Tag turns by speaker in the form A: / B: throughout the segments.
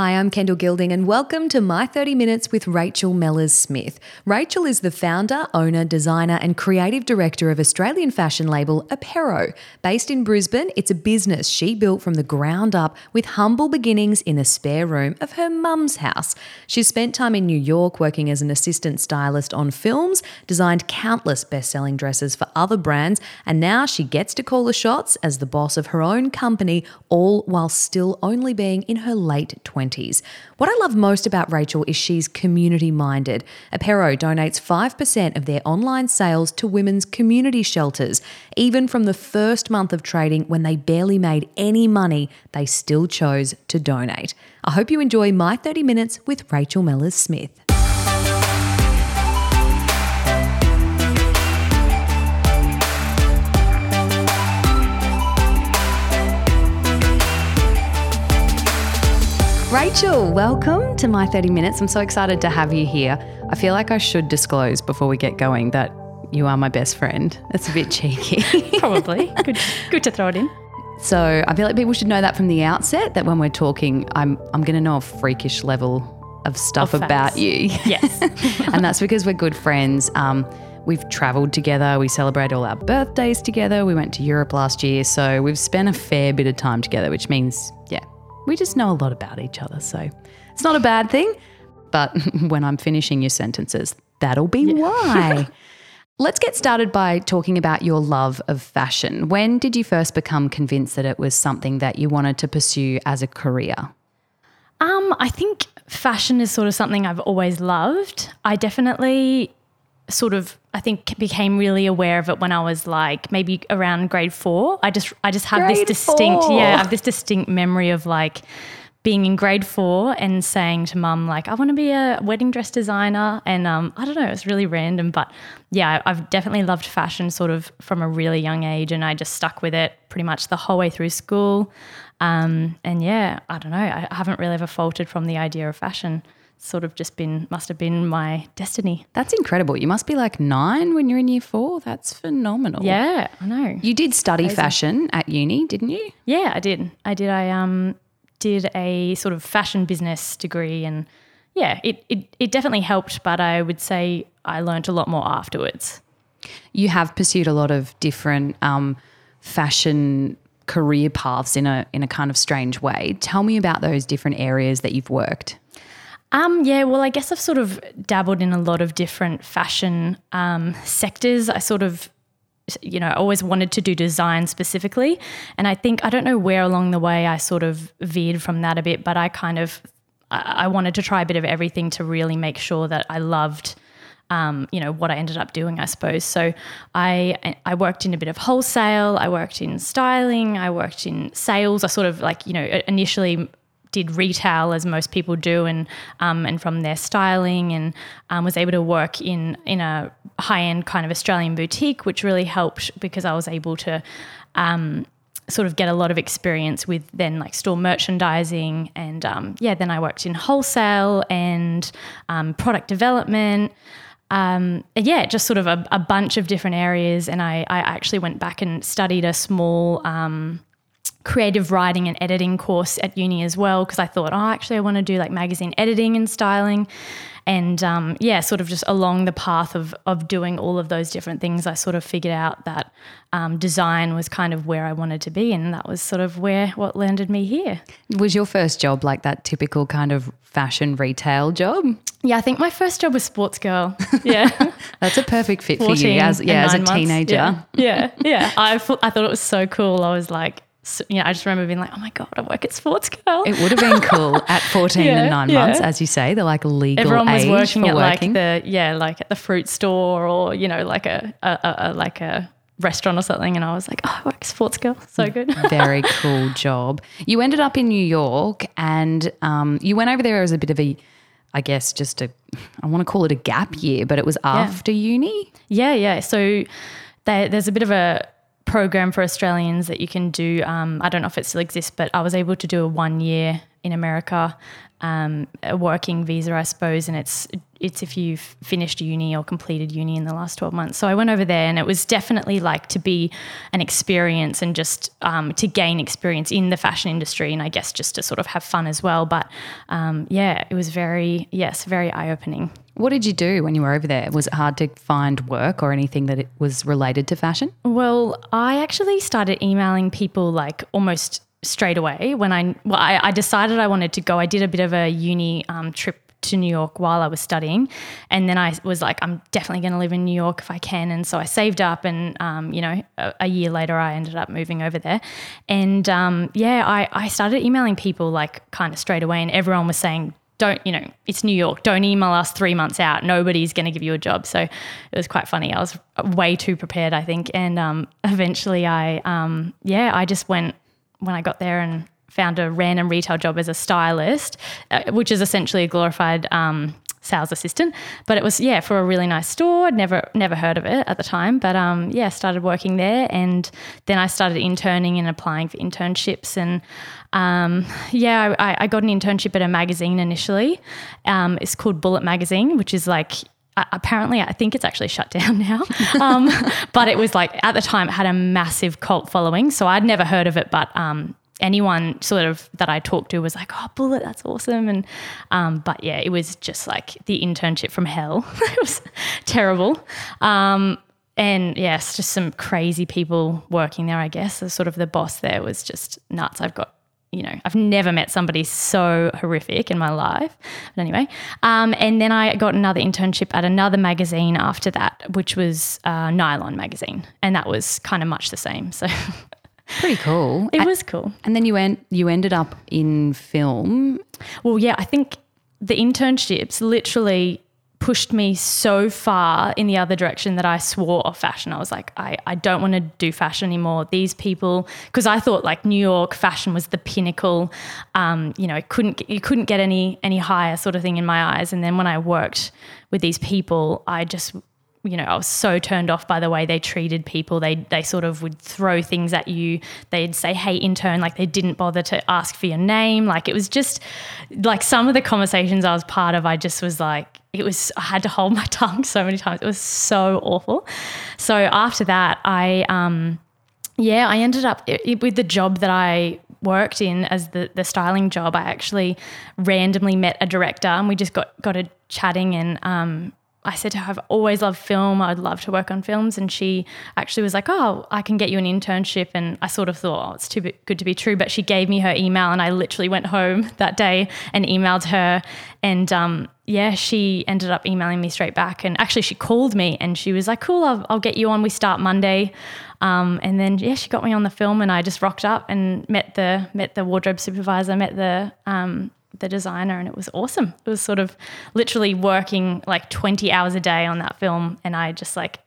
A: Hi, I'm Kendall Gilding, and welcome to My 30 Minutes with Rachel Mellors Smith. Rachel is the founder, owner, designer, and creative director of Australian fashion label Apero. Based in Brisbane, it's a business she built from the ground up with humble beginnings in the spare room of her mum's house. She's spent time in New York working as an assistant stylist on films, designed countless best selling dresses for other brands, and now she gets to call the shots as the boss of her own company, all while still only being in her late 20s. 20s. What I love most about Rachel is she's community minded. Apero donates 5% of their online sales to women's community shelters. Even from the first month of trading, when they barely made any money, they still chose to donate. I hope you enjoy my 30 minutes with Rachel Mellors Smith. Rachel, welcome to my 30 minutes. I'm so excited to have you here. I feel like I should disclose before we get going that you are my best friend. It's a bit cheeky.
B: Probably. Good, good to throw it in.
A: So I feel like people should know that from the outset that when we're talking, I'm I'm going to know a freakish level of stuff
B: Of
A: about you.
B: Yes.
A: and that's because we're good friends. Um, we've traveled together. We celebrate all our birthdays together. We went to Europe last year, so we've spent a fair bit of time together, which means we just know a lot about each other. So it's not a bad thing. But when I'm finishing your sentences, that'll be why. Let's get started by talking about your love of fashion. When did you first become convinced that it was something that you wanted to pursue as a career?
B: Um, I think fashion is sort of something I've always loved. I definitely sort of I think became really aware of it when I was like maybe around grade four. I just I just have
A: Grade
B: this distinct
A: four.
B: yeah, I have this distinct memory of like being in grade four and saying to mum like I want to be a wedding dress designer and um, I don't know it's really random but yeah I've definitely loved fashion sort of from a really young age and I just stuck with it pretty much the whole way through school um, and yeah I don't know I haven't really ever faltered from the idea of fashion sort of just been must have been my destiny
A: That's incredible. You must be like nine when you're in year four. That's phenomenal.
B: yeah I know
A: You did study fashion at uni, didn't you?
B: Yeah, I did. I did. I um did a sort of fashion business degree, and yeah, it it, it definitely helped. But I would say I learned a lot more afterwards.
A: You have pursued a lot of different um, fashion career paths in a in a kind of strange way. Tell me about those different areas that you've worked.
B: Um, yeah, well, I guess I've sort of dabbled in a lot of different fashion um, sectors. I sort of, you know, always wanted to do design specifically. And I think, I don't know where along the way I sort of veered from that a bit, but I kind of, I, wanted to try a bit of everything to really make sure that I loved. Um, you know what I ended up doing, I suppose. So I I worked in a bit of wholesale. I worked in styling. I worked in sales. I sort of like you know initially did retail as most people do, and um, and from their styling, and um, was able to work in in a high end kind of Australian boutique, which really helped because I was able to. Um, sort of get a lot of experience with then like store merchandising and um, yeah then i worked in wholesale and um, product development um, yeah, just sort of a, a bunch of different areas. And I, I actually went back and studied a small um, creative writing and editing course at uni as well because I thought, oh, actually, I want to do like magazine editing and styling. And um, yeah, sort of just along the path of, of doing all of those different things, I sort of figured out that um, design was kind of where I wanted to be. And that was sort of where what landed me here.
A: Was your first job like that typical kind of fashion retail job?
B: Yeah, I think my first job was Sportsgirl. Yeah.
A: That's a perfect fit for you as yeah as a
B: months.
A: teenager.
B: Yeah, yeah. yeah. I, I thought it was so cool. I was like, so, you know, I just remember being like, oh my God, I work at Sportsgirl.
A: It would have been cool at 14
B: Yeah,
A: and 9
B: yeah.
A: months as you say, the like legal
B: Everyone was
A: age
B: working
A: for
B: at
A: working.
B: like the, yeah, like at the fruit store or, you know, like a, a, a, a like a restaurant or something. And I was like, oh, I work at Sportsgirl. So good.
A: Very cool job. You ended up in New York and um, you went over there as a bit of a, I guess, just a, I want to call it a gap year, but it was after uni.
B: Yeah, yeah. So there, there's a bit of a program for Australians that you can do. Um, I don't know if it still exists, but I was able to do a one year in America, um, a working visa, I suppose, and it's it's if you've finished uni or completed uni in the last 12 months. So I went over there and it was definitely like to be an experience and just um, to gain experience in the fashion industry and I guess just to sort of have fun as well. But um, yeah, it was very, yes, very eye opening.
A: What did you do when you were over there? Was it hard to find work or anything that it was related to fashion?
B: Well, I actually started emailing people like almost straight away when I well I, I decided I wanted to go. I did a bit of a uni um, trip to New York while I was studying. And then I was like, I'm definitely going to live in New York if I can. And so I saved up, and, um, you know, a, a, year later, I ended up moving over there. And um, yeah, I, I started emailing people like kind of straight away, and everyone was saying, don't, you know, it's New York. Don't email us three months out. Nobody's going to give you a job. So it was quite funny. I was way too prepared, I think. And um, eventually I, um, yeah, I just went when I got there and found a random retail job as a stylist, uh, which is essentially a glorified um, sales assistant. But it was yeah for a really nice store. I'd never never heard of it at the time, but um, yeah, started working there, and then I started interning and applying for internships, and um, yeah, I, I, got an internship at a magazine initially. Um, it's called Bullet Magazine, which is like apparently I think it's actually shut down now. Um, but it was like at the time it had a massive cult following. So I'd never heard of it, but um, anyone sort of that I talked to was like, "Oh, Bullet, that's awesome!" And um, but yeah, it was just like the internship from hell. it was terrible. Um, and yes, just some crazy people working there. I guess the sort of the boss there was just nuts. I've got you know, I've never met somebody so horrific in my life. But anyway, um, and then I got another internship at another magazine after that, which was uh, Nylon magazine, and that was kind of much the same. So
A: Pretty cool.
B: It was cool.
A: And then you went you ended up in film.
B: Well, yeah, I think the internships literally pushed me so far in the other direction that I swore off fashion. I was like, I, I don't want to do fashion anymore. These people, because I thought like New York fashion was the pinnacle. Um, you know, couldn't you couldn't get any any higher sort of thing in my eyes. And then when I worked with these people, I just you know, I was so turned off by the way they treated people. They they sort of would throw things at you. They'd say, "Hey, intern," like they didn't bother to ask for your name. Like it was just like some of the conversations I was part of. I just was like, it was. I had to hold my tongue so many times. It was so awful. So after that, I um, yeah, I ended up it, with the job that I worked in as the the styling job. I actually randomly met a director, and we just got got a chatting and um I said to her, I've always loved film. I'd love to work on films. And she actually was like, Oh, I can get you an internship. And I sort of thought, Oh, it's too good to be true. But she gave me her email, and I literally went home that day and emailed her. And um, yeah, she ended up emailing me straight back. And actually, she called me and she was like, Cool, I'll, I'll get you on. We start Monday. Um, and then yeah, she got me on the film, and I just rocked up and met the met the wardrobe supervisor, met the um, the designer and it was awesome. It was sort of literally working like 20 hours a day on that film and I just like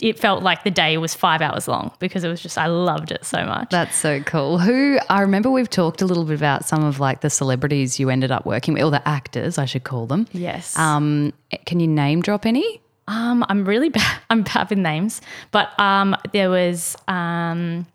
B: it felt like the day was five hours long because it was just I loved it so much.
A: That's so cool. Who I remember we've talked a little bit about some of like the celebrities you ended up working with, or the actors, I should call them.
B: Yes.
A: Um, can you name drop any?
B: Um, I'm really bad. I'm bad with names, but um, there was um,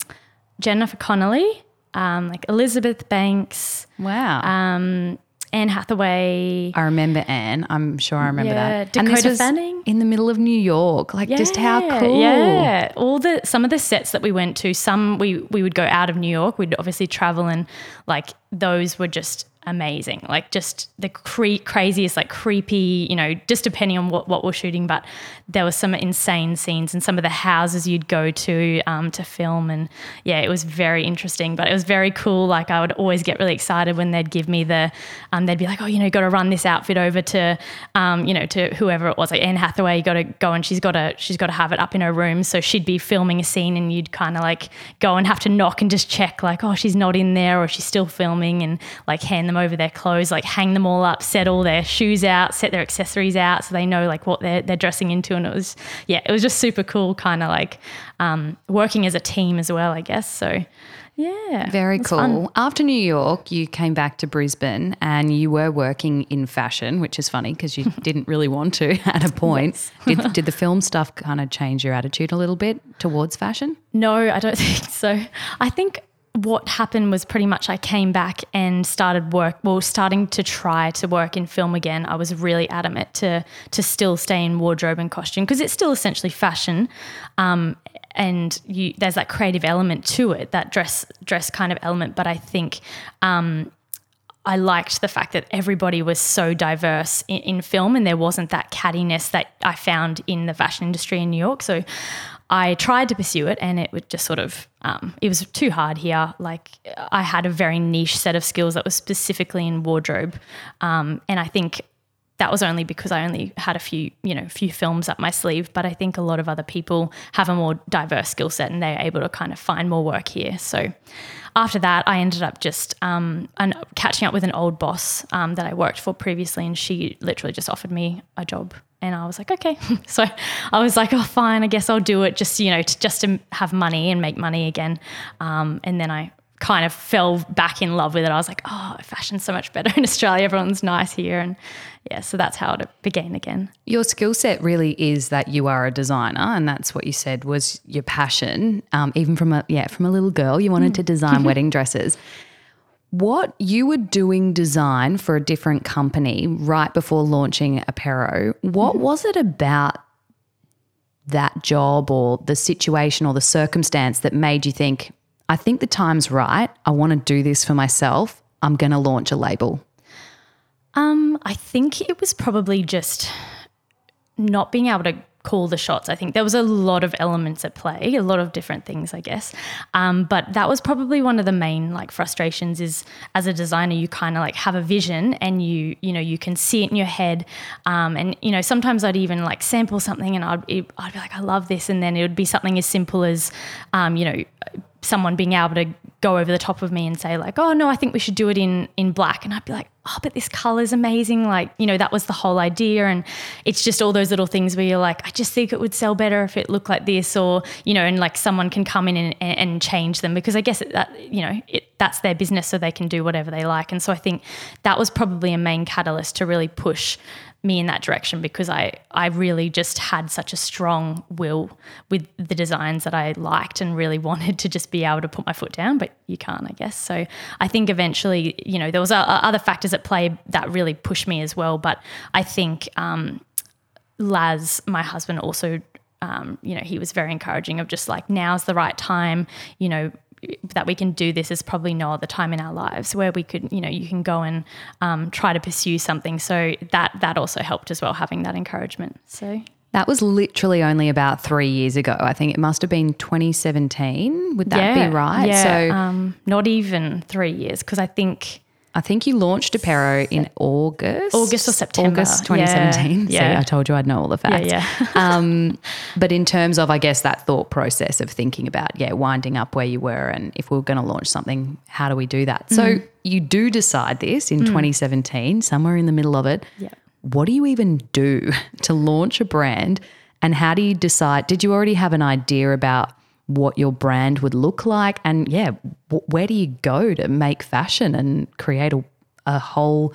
B: Jennifer Connelly um, like Elizabeth Banks.
A: Wow.
B: Um, Anne Hathaway.
A: I remember Anne. I'm sure I remember
B: yeah,
A: that.
B: Dakota and this was Fanning.
A: In the middle of New York. Like
B: yeah,
A: just how cool.
B: Yeah. All the some of the sets that we went to, some we we would go out of New York. We'd obviously travel and like those were just amazing. Like just the cre- craziest, like creepy, you know, just depending on what, what we're shooting. But there were some insane scenes in some of the houses you'd go to um, to film. And yeah, it was very interesting, but it was very cool. Like I would always get really excited when they'd give me the, um, they'd be like, oh, you know, got to run this outfit over to, um, you know, to whoever it was, like Anne Hathaway, you got to go and she's got to, she's got to have it up in her room. So she'd be filming a scene and you'd kind of like go and have to knock and just check like, oh, she's not in there or she's still filming and like hand them them over their clothes, like hang them all up, set all their shoes out, set their accessories out so they know like what they're, they're dressing into. And it was, yeah, it was just super cool, kind of like um, working as a team as well, I guess. So, yeah.
A: Very cool. Fun. After New York, you came back to Brisbane and you were working in fashion, which is funny because you didn't really want to at a point. Yes. did, did the film stuff kind of change your attitude a little bit towards fashion?
B: No, I don't think so. I think what happened was pretty much I came back and started work, well, starting to try to work in film again. I was really adamant to to still stay in wardrobe and costume because it's still essentially fashion, um, and you, there's that creative element to it, that dress dress kind of element. But I think. Um, I liked the fact that everybody was so diverse in, in, film and there wasn't that cattiness that I found in the fashion industry in New York. So I tried to pursue it and it would just sort of, um, it was too hard here. Like I had a very niche set of skills that was specifically in wardrobe. Um, and I think that was only because I only had a few, you know, few films up my sleeve. But I think a lot of other people have a more diverse skill set and they're able to kind of find more work here. So after that, I ended up just um, an, catching up with an old boss um, that I worked for previously, and she literally just offered me a job and I was like, okay. so I was like, oh, fine, I guess I'll do it just, you know, to, just to have money and make money again. Um, and then I kind of fell back in love with it. I was like, oh, fashion's so much better in Australia. Everyone's nice here. And yeah, so that's how it began again.
A: Your skill set really is that you are a designer, and that's what you said was your passion. Um, even from a yeah, from a little girl, you wanted to design wedding dresses what you were doing design for a different company right before launching Apero. What was it about that job or the situation or the circumstance that made you think, I think the time's right. I want to do this for myself. I'm going to launch a label?
B: Um, I think it was probably just not being able to call the shots. I think there was a lot of elements at play, a lot of different things, I guess. Um, but that was probably one of the main like frustrations is as a designer, you kind of like have a vision and you, you know, you can see it in your head. Um, and, you know, sometimes I'd even like sample something and I'd, I'd be like, I love this. And then it would be something as simple as, um, you know, someone being able to go over the top of me and say like, "Oh no, I think we should do it in in black," and I'd be like, "Oh, but this color is amazing!" Like, you know, that was the whole idea, and it's just all those little things where you're like, "I just think it would sell better if it looked like this," or you know, and like someone can come in and, and change them. Because I guess that you know it, that's their business, so they can do whatever they like, and so I think that was probably a main catalyst to really push me in that direction because I I really just had such a strong will with the designs that I liked and really wanted to just be able to put my foot down, but you can't, I guess. So I think eventually, you know, there was other factors at play that really pushed me as well. But I think um, Laz, my husband, also um, you know, he was very encouraging of just like, now's the right time, you know, that we can do this is probably no other time in our lives where we could, you know, you can go and um, try to pursue something. So that that also helped as well, having that encouragement. So
A: that was literally only about three years ago. I think it must have been 2017. Would that yeah, be right?
B: Yeah, so um, not even three years because I think
A: I think you launched Apero in August.
B: August or September.
A: August 2017. Yeah. yeah. I told you I'd know all the facts.
B: Yeah, yeah.
A: um, but in terms of, I guess, that thought process of thinking about, yeah, winding up where you were and if we are going to launch something, how do we do that? Mm. So you do decide this in mm. 2017, somewhere in the middle of it.
B: Yeah.
A: What do you even do to launch a brand? And how do you decide? Did you already have an idea about what your brand would look like. And yeah, w- where do you go to make fashion and create a, a whole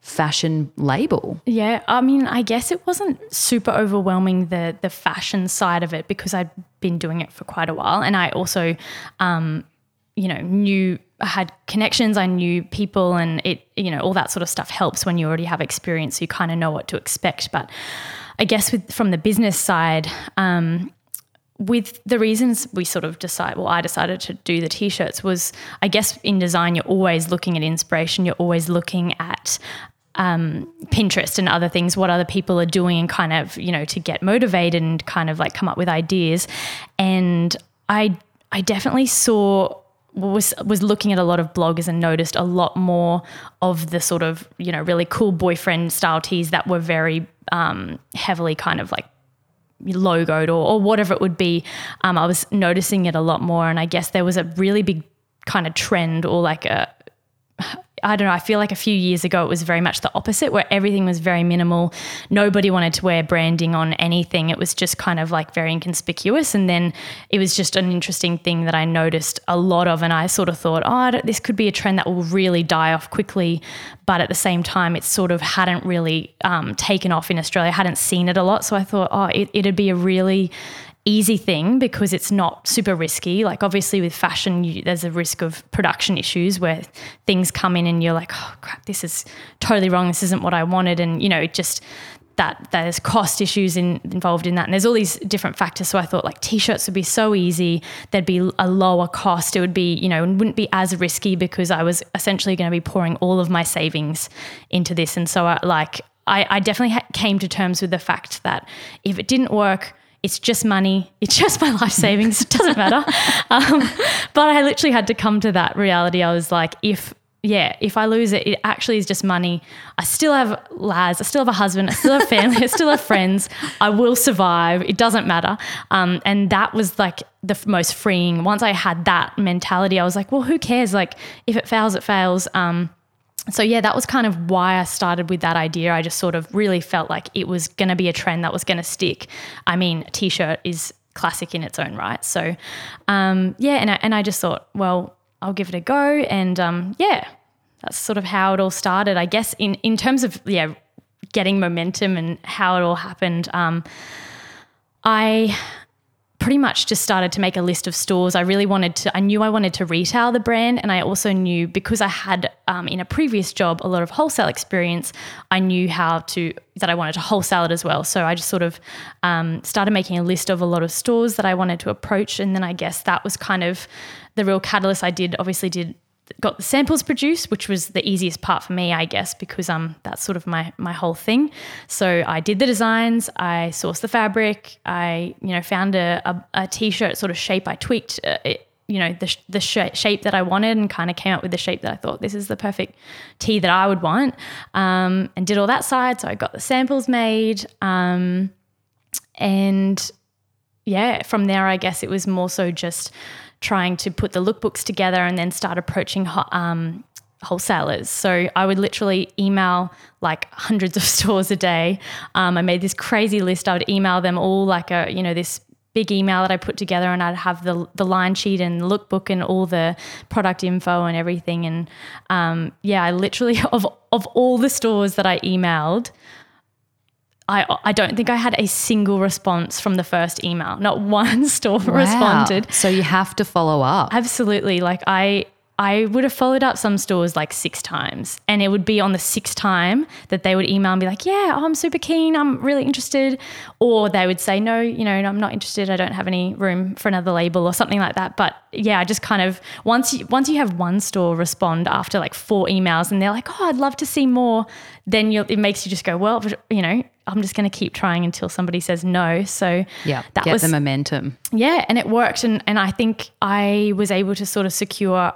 A: fashion label?
B: Yeah, I mean, I guess it wasn't super overwhelming the the fashion side of it because I'd been doing it for quite a while, and I also, um, you know, knew I had connections, I knew people, and it, you know, all that sort of stuff helps when you already have experience. You kind of know what to expect, but. I guess with from the business side, um, with the reasons we sort of decide, well, I decided to do the t-shirts was, I guess, in design, you're always looking at inspiration. You're always looking at um, Pinterest and other things, what other people are doing, and kind of, you know, to get motivated and kind of like come up with ideas. And I, I definitely saw was was looking at a lot of bloggers and noticed a lot more of the sort of you know really cool boyfriend style tees that were very um, heavily kind of like logoed or, or whatever it would be, um, I was noticing it a lot more. And I guess there was a really big kind of trend or like a I don't know, I feel like a few years ago it was very much the opposite where everything was very minimal. Nobody wanted to wear branding on anything. It was just kind of like very inconspicuous. And then it was just an interesting thing that I noticed a lot of. And I sort of thought, oh, this could be a trend that will really die off quickly. But at the same time, it sort of hadn't really um, taken off in Australia, hadn't seen it a lot. So I thought, oh, it, it'd be a really easy thing because it's not super risky. Like obviously with fashion, you, there's a risk of production issues where things come in and you're like, oh crap, this is totally wrong. This isn't what I wanted, and you know, just that there's cost issues in, involved in that. And there's all these different factors. So I thought like t-shirts would be so easy. There'd be a lower cost. It would be, you know, wouldn't be as risky because I was essentially going to be pouring all of my savings into this. And so I, like, I, I definitely ha- came to terms with the fact that if it didn't work, it's just money. It's just my life savings. It doesn't matter. Um, but I literally had to come to that reality. I was like, if yeah, if I lose it, it actually is just money. I still have Laz, I still have a husband, I still have family, I still have friends. I will survive. It doesn't matter. Um, and that was like the f- most freeing. Once I had that mentality, I was like, well, who cares? Like, if it fails, it fails. Um, so yeah, that was kind of why I started with that idea. I just sort of really felt like it was going to be a trend that was going to stick. I mean, a t-shirt is classic in its own right. So um, yeah, and I, and I just thought, well, I'll give it a go. And um, yeah, that's sort of how it all started. I guess in in terms of yeah, getting momentum and how it all happened. Um, I pretty much just started to make a list of stores. I really wanted to, I knew I wanted to retail the brand. And I also knew because I had um, in a previous job a lot of wholesale experience, I knew how to, that I wanted to wholesale it as well. So I just sort of um, started making a list of a lot of stores that I wanted to approach. And then I guess that was kind of the real catalyst. I did, obviously, did got the samples produced, which was the easiest part for me, I guess, because um that's sort of my my whole thing. So I did the designs, I sourced the fabric, I you know found a a, a t-shirt sort of shape. I tweaked uh, it, you know the the sh- shape that I wanted and kind of came up with the shape that I thought this is the perfect tee that I would want, um, and did all that side. So I got the samples made, um, and yeah, from there I guess it was more so just trying to put the lookbooks together and then start approaching um, wholesalers. So I would literally email like hundreds of stores a day. Um, I made this crazy list. I would email them all like a, you know, this big email that I put together and I'd have the the line sheet and lookbook and all the product info and everything. And um, yeah, I literally of of all the stores that I emailed, I, I don't think I had a single response from the first email. Not one store wow. responded.
A: So you have to follow up.
B: Absolutely. Like I I would have followed up some stores like six times, and it would be on the sixth time that they would email and be like, "Yeah, oh, I'm super keen. I'm really interested," or they would say, "No, you know, I'm not interested. I don't have any room for another label or something like that." But yeah, I just kind of once you, once you have one store respond after like four emails, and they're like, "Oh, I'd love to see more," then it makes you just go, "Well, you know, I'm just going to keep trying until somebody says no." So
A: yeah, that was the momentum.
B: Yeah, and it worked, and and I think I was able to sort of secure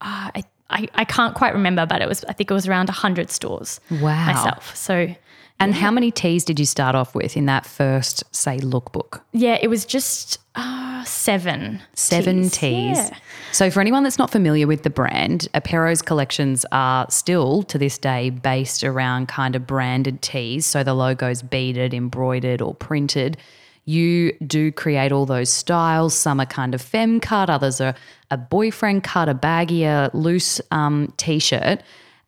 B: uh, I, I, I can't quite remember, but it was I think it was around hundred stores.
A: Wow.
B: Myself. So
A: and yeah. how many tees did you start off with in that first, say, lookbook?
B: Yeah, it was just uh, seven.
A: Seven tees. tees. Yeah. So, for anyone that's not familiar with the brand, Apero's collections are still to this day based around kind of branded tees. So, the logo's beaded, embroidered, or printed you do create all those styles. Some are kind of femme cut, others are a boyfriend cut, a baggier, loose um, t shirt.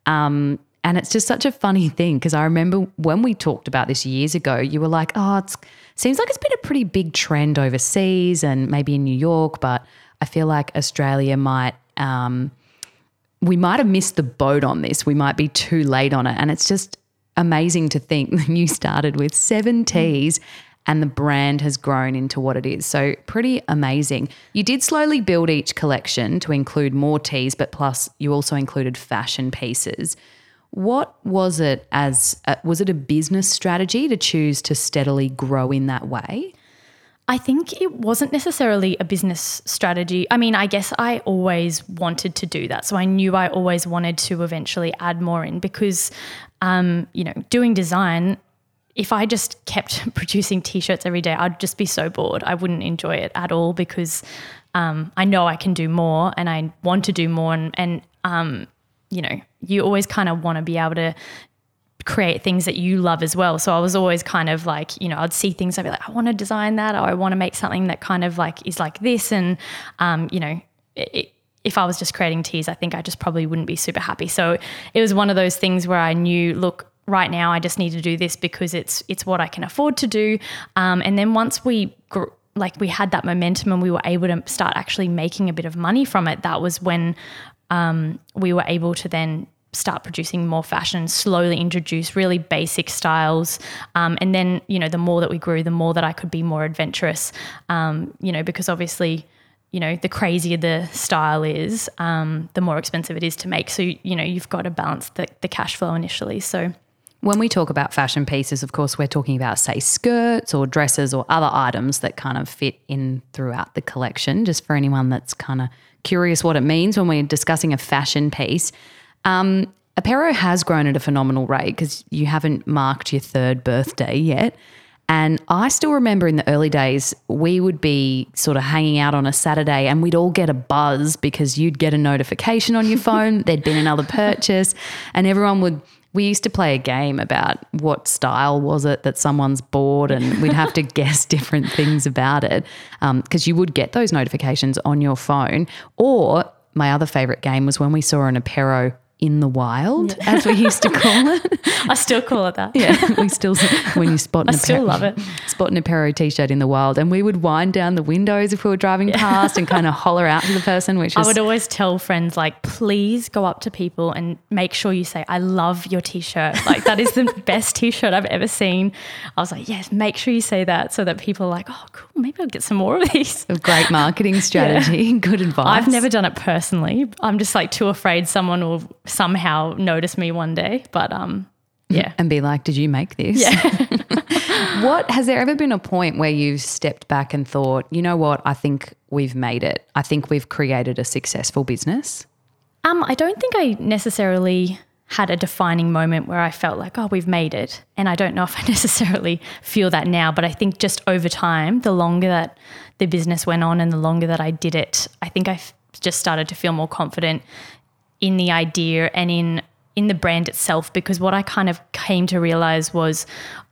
A: Um, and it's just such a funny thing because I remember when we talked about this years ago, you were like, oh, it seems like it's been a pretty big trend overseas and maybe in New York, but I feel like Australia might. Um, we might have missed the boat on this. We might be too late on it. And it's just amazing to think you started with seven tees and the brand has grown into what it is. So, pretty amazing. You did slowly build each collection to include more tees, but plus you also included fashion pieces. What was it as a, was it a business strategy to choose to steadily grow in that way?
B: I think it wasn't necessarily a business strategy. I mean, I guess I always wanted to do that. So I knew I always wanted to eventually add more in because, um, you know, doing design if I just kept producing t-shirts every day, I'd just be so bored. I wouldn't enjoy it at all because um, I know I can do more and I want to do more. And, and um, you know, you always kind of want to be able to create things that you love as well. So I was always kind of like, you know, I'd see things, I'd be like, I want to design that, or I want to make something that kind of like is like this. And, um, you know, it, if I was just creating tees, I think I just probably wouldn't be super happy. So it was one of those things where I knew, look, right now I just need to do this because it's it's what I can afford to do. Um, and then once we gr- like we had that momentum and we were able to start actually making a bit of money from it, that was when um, we were able to then start producing more fashion, slowly introduce really basic styles. Um, and then, you know, the more that we grew, the more that I could be more adventurous, um, you know, because obviously, you know, the crazier the style is, um, the more expensive it is to make. So, you know, you've got to balance the, the cash flow initially. So,
A: when we talk about fashion pieces, of course, we're talking about, say, skirts or dresses or other items that kind of fit in throughout the collection, just for anyone that's kind of curious what it means when we're discussing a fashion piece. Um, Apero has grown at a phenomenal rate because you haven't marked your third birthday yet. And I still remember in the early days, we would be sort of hanging out on a Saturday and we'd all get a buzz because you'd get a notification on your phone, there'd been another purchase, and everyone would we used to play a game about what style was it that someone's bought, and we'd have to guess different things about it because um, you would get those notifications on your phone. Or my other favorite game was when we saw an Apero in the wild, yeah. as we used to call it.
B: I still call it that.
A: Yeah, we still when you spot an
B: I still love it.
A: Spot an Apero t-shirt in the wild, and we would wind down the windows if we were driving yeah. past and kind of holler out to the person. Which
B: I would always tell friends like, please go up to people and make sure you say, "I love your t-shirt." Like that is the best t-shirt I've ever seen. I was like, yes, make sure you say that so that people are like, oh, cool, maybe I'll get some more of these.
A: A great marketing strategy. yeah. Good advice.
B: I've never done it personally. I'm just like too afraid someone will somehow notice me one day. But um, yeah.
A: And be like, did you make this?
B: Yeah.
A: what has there ever been a point where you've stepped back and thought, you know what, I think we've made it. I think we've created a successful business?
B: Um, I don't think I necessarily had a defining moment where I felt like, oh, we've made it. And I don't know if I necessarily feel that now, but I think just over time, the longer that the business went on and the longer that I did it, I think I just started to feel more confident in the idea and in in the brand itself because what I kind of came to realize was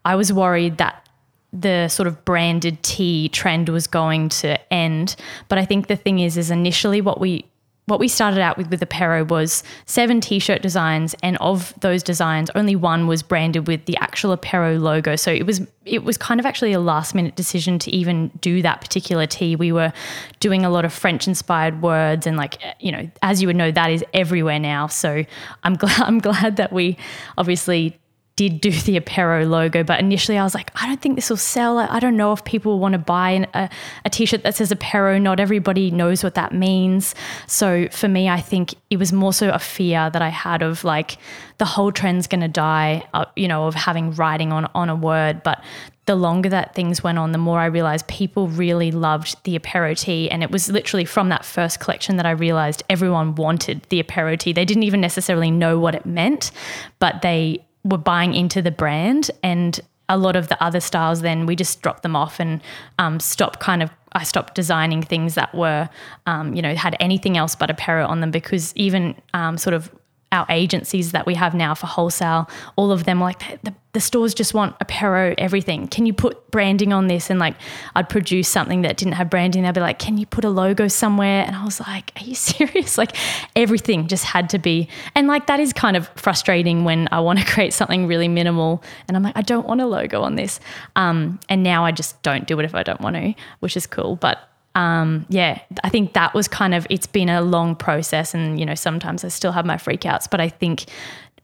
B: I was worried that the sort of branded tee trend was going to end. But I think the thing is is initially what we what we started out with with Apero was seven t-shirt designs and of those designs only one was branded with the actual Apero logo. So it was it was kind of actually a last minute decision to even do that particular tee we were doing a lot of french inspired words and like eh, you know as you would know that is everywhere now. So i'm glad i'm glad that we obviously did do the Apero logo, but initially I was like, I don't think this will sell. I don't know if people want to buy a a t-shirt that says Apero. Not everybody knows what that means. So for me, I think it was more so a fear that I had of like the whole trend's going to die, uh, you know, of having writing on on a word. But the longer that things went on, the more I realized people really loved the Apero tee. And it was literally from that first collection that I realized everyone wanted the Apero tee. They didn't even necessarily know what it meant, but they were buying into the brand and a lot of the other styles then we just dropped them off and um, stopped kind of I stopped designing things that were um, you know had anything else but Apero on them because even um, sort of our agencies that we have now for wholesale, all of them like the, the stores just want Apero everything. Can you put branding on this? And like I'd produce something that didn't have branding. They'd be like, can you put a logo somewhere? And I was like, are you serious? Like everything just had to be. And like that is kind of frustrating when I want to create something really minimal and I'm like, I don't want a logo on this. Um, and now I just don't do it if I don't want to, which is cool. But um, yeah, I think that was kind of, it's been a long process. And, you know, sometimes I still have my freakouts, but I think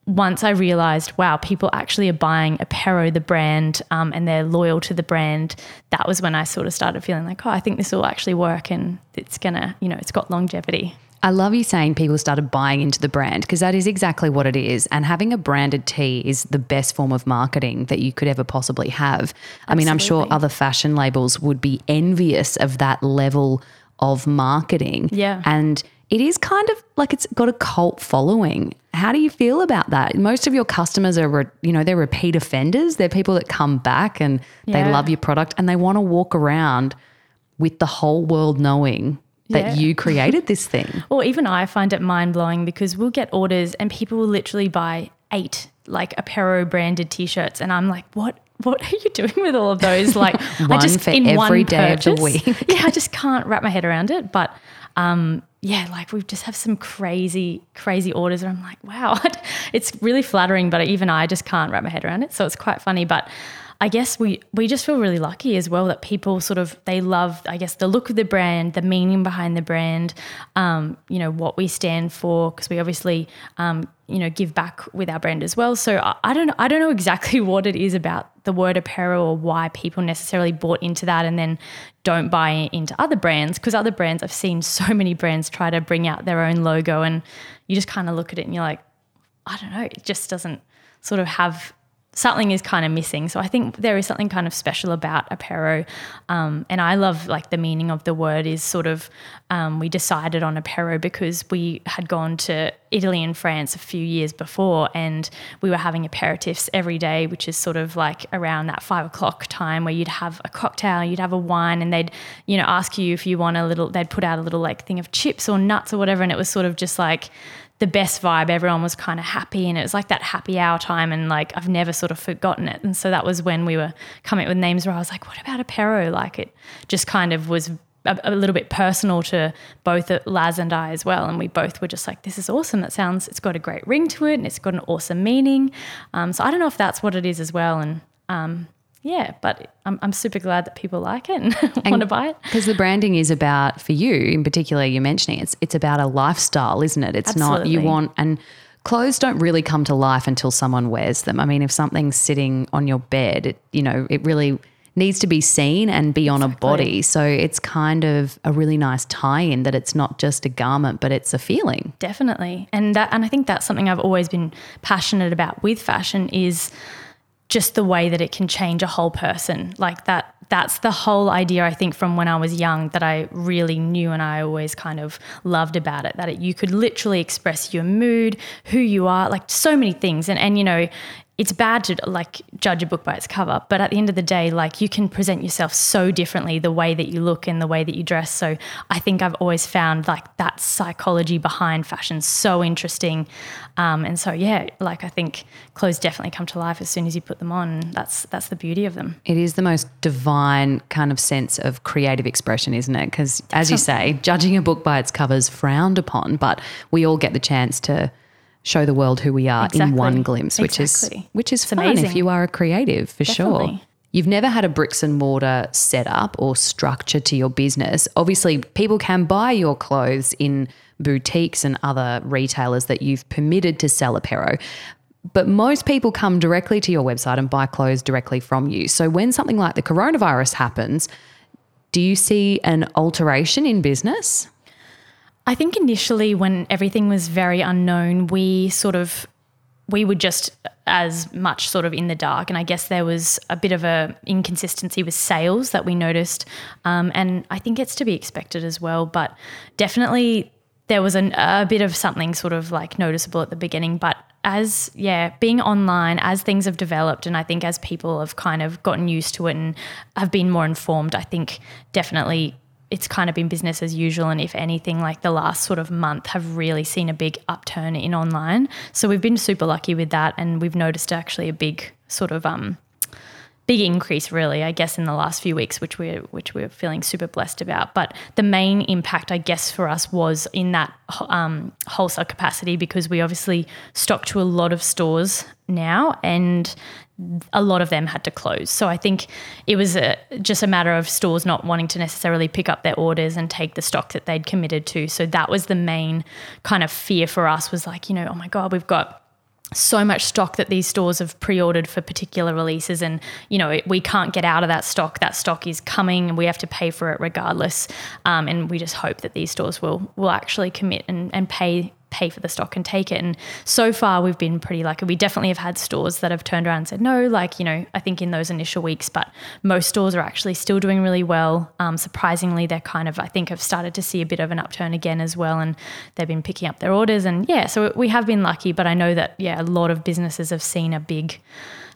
B: once I realized, wow, people actually are buying Apero, the brand, um, and they're loyal to the brand, that was when I sort of started feeling like, oh, I think this will actually work and it's gonna, you know, it's got longevity.
A: I love you saying people started buying into the brand because that is exactly what it is. And having a branded tee is the best form of marketing that you could ever possibly have. Absolutely. I mean, I'm sure other fashion labels would be envious of that level of marketing.
B: Yeah.
A: And it is kind of like it's got a cult following. How do you feel about that? Most of your customers are, re, you know, they're repeat offenders. They're people that come back and yeah. they love your product and they want to walk around with the whole world knowing that yeah. you created this thing.
B: Or even I find it mind blowing because we'll get orders and people will literally buy eight like Apero branded t-shirts and I'm like, what what are you doing with all of those? Like
A: I just for in every one day purchase, of the week.
B: yeah, I just can't wrap my head around it. But um, yeah, like we just have some crazy, crazy orders, and I'm like, wow, it's really flattering. But even I just can't wrap my head around it. So it's quite funny. But I guess we we just feel really lucky as well that people sort of they love I guess the look of the brand, the meaning behind the brand, um, you know what we stand for because we obviously um, you know give back with our brand as well. So I, I don't I don't know exactly what it is about the word Apero or why people necessarily bought into that and then don't buy into other brands because other brands I've seen so many brands try to bring out their own logo and you just kind of look at it and you're like I don't know it just doesn't sort of have something is kind of missing. So I think there is something kind of special about Apero. Um, and I love like the meaning of the word is sort of, um, we decided on Apero because we had gone to Italy and France a few years before and we were having aperitifs every day, which is sort of like around that five o'clock time where you'd have a cocktail, you'd have a wine and they'd, you know, ask you if you want a little, they'd put out a little like thing of chips or nuts or whatever. And it was sort of just like, the best vibe. Everyone was kind of happy, and it was like that happy hour time. And like I've never sort of forgotten it. And so that was when we were coming up with names where I was like, "What about Apero?" Like it just kind of was a, a, little bit personal to both Laz and I as well. And we both were just like, "This is awesome. That sounds. It's got a great ring to it, and it's got an awesome meaning." Um, so I don't know if that's what it is as well. And um, yeah, but I'm, I'm super glad that people like it and, and want to buy it.
A: Because the branding is about, for you in particular, you're mentioning it's it's about a lifestyle, isn't it? It's Absolutely. not you want and clothes don't really come to life until someone wears them. I mean, if something's sitting on your bed, it, you know, it really needs to be seen and be on exactly. a body. So it's kind of a really nice tie-in that it's not just a garment, but it's a feeling.
B: Definitely. And that and I think that's something I've always been passionate about with fashion is just the way that it can change a whole person. Like that that's the whole idea I think from when I was young that I really knew and I always kind of loved about it that it, you could literally express your mood, who you are, like so many things and and you know it's bad to like judge a book by its cover, but at the end of the day, like you can present yourself so differently the way that you look and the way that you dress. So I think I've always found like that psychology behind fashion so interesting. Um, and so yeah, like I think clothes definitely come to life as soon as you put them on. That's that's the beauty of them.
A: It is the most divine kind of sense of creative expression, isn't it? Because as you say, judging a book by its cover is frowned upon, but we all get the chance to show the world who we are exactly. in one glimpse, which exactly. is which is it's fun amazing. if you are a creative for Definitely. sure. You've never had a bricks and mortar setup or structure to your business. Obviously, people can buy your clothes in boutiques and other retailers that you've permitted to sell apparel. But most people come directly to your website and buy clothes directly from you. So when something like the coronavirus happens, do you see an alteration in business?
B: I think initially, when everything was very unknown, we sort of we were just as much sort of in the dark, and I guess there was a bit of a inconsistency with sales that we noticed, um, and I think it's to be expected as well. But definitely, there was an, a bit of something sort of like noticeable at the beginning, but as yeah being online as things have developed and i think as people have kind of gotten used to it and have been more informed i think definitely it's kind of been business as usual. And if anything, like the last sort of month have really seen a big upturn in online. So we've been super lucky with that. And we've noticed actually a big sort of um, big increase really i guess in the last few weeks which we're which we're feeling super blessed about but the main impact i guess for us was in that um, wholesale capacity because we obviously stock to a lot of stores now and a lot of them had to close. So I think it was a, just a matter of stores not wanting to necessarily pick up their orders and take the stock that they'd committed to. So that was the main kind of fear for us was like, you know, oh my God, we've got so much stock that these stores have pre-ordered for particular releases and you know we can't get out of that stock that stock is coming and we have to pay for it regardless um, and we just hope that these stores will will actually commit and, and pay pay for the stock and take it. And so far, we've been pretty lucky. We definitely have had stores that have turned around and said no, like, you know, I think in those initial weeks, but most stores are actually still doing really well. Um, surprisingly, they're kind of, I think, have started to see a bit of an upturn again as well. And they've been picking up their orders. And yeah, so we have been lucky, but I know that, yeah, a lot of businesses have seen a big,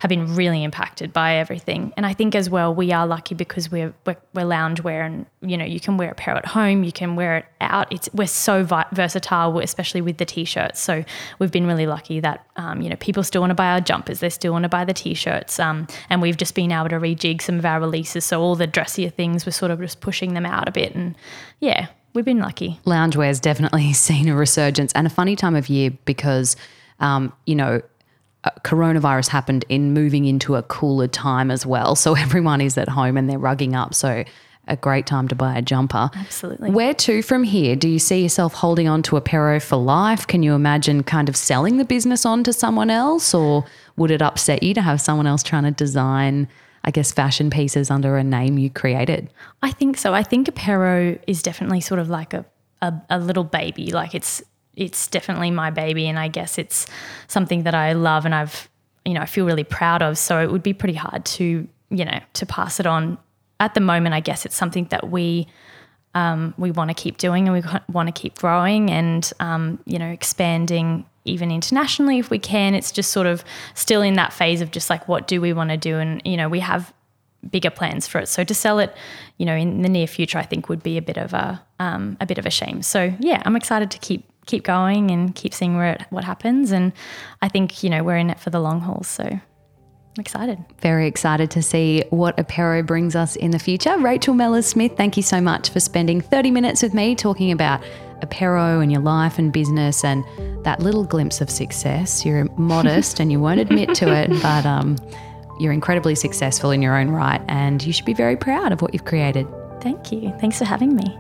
B: have been really impacted by everything. And I think as well, we are lucky because we're, we're, we're loungewear and, you know, you can wear a pair at home, you can wear it out. It's, we're so vi- versatile, especially with the t-shirts. So we've been really lucky that, um, you know, people still want to buy our jumpers. They still want to buy the t-shirts. Um, and we've just been able to rejig some of our releases. So all the dressier things, we're sort of just pushing them out a bit. And yeah, we've been lucky.
A: Loungewear's definitely seen a resurgence and a funny time of year because, um, you know, Uh, coronavirus happened in moving into a cooler time as well. So everyone is at home and they're rugging up. So a great time to buy a jumper.
B: Absolutely.
A: Where to from here? Do you see yourself holding on to Apero for life? Can you imagine kind of selling the business on to someone else? Or would it upset you to have someone else trying to design, I guess, fashion pieces under a name you created?
B: I think so. I think Apero is definitely sort of like a, a, a little baby. Like it's it's definitely my baby and I guess it's something that I love and I've you know, I feel really proud of. So it would be pretty hard to, you know, to pass it on at the moment, I guess it's something that we um, we want to keep doing and we want to keep growing and um, you know expanding even internationally if we can. It's just sort of still in that phase of just like what do we want to do, and you know we have bigger plans for it. So to sell it, you know, in the near future, I think would be a bit of a um, a bit of a shame. So yeah, I'm excited to keep keep going and keep seeing where it, what happens, and I think you know we're in it for the long haul. So I'm excited.
A: Very excited to see what Apero brings us in the future. Rachel Mellors Smith, thank you so much for spending 30 minutes with me talking about Apero and your life and business and that little glimpse of success. You're modest and you won't admit to it, but um, you're incredibly successful in your own right and you should be very proud of what you've created.
B: Thank you. Thanks for having me.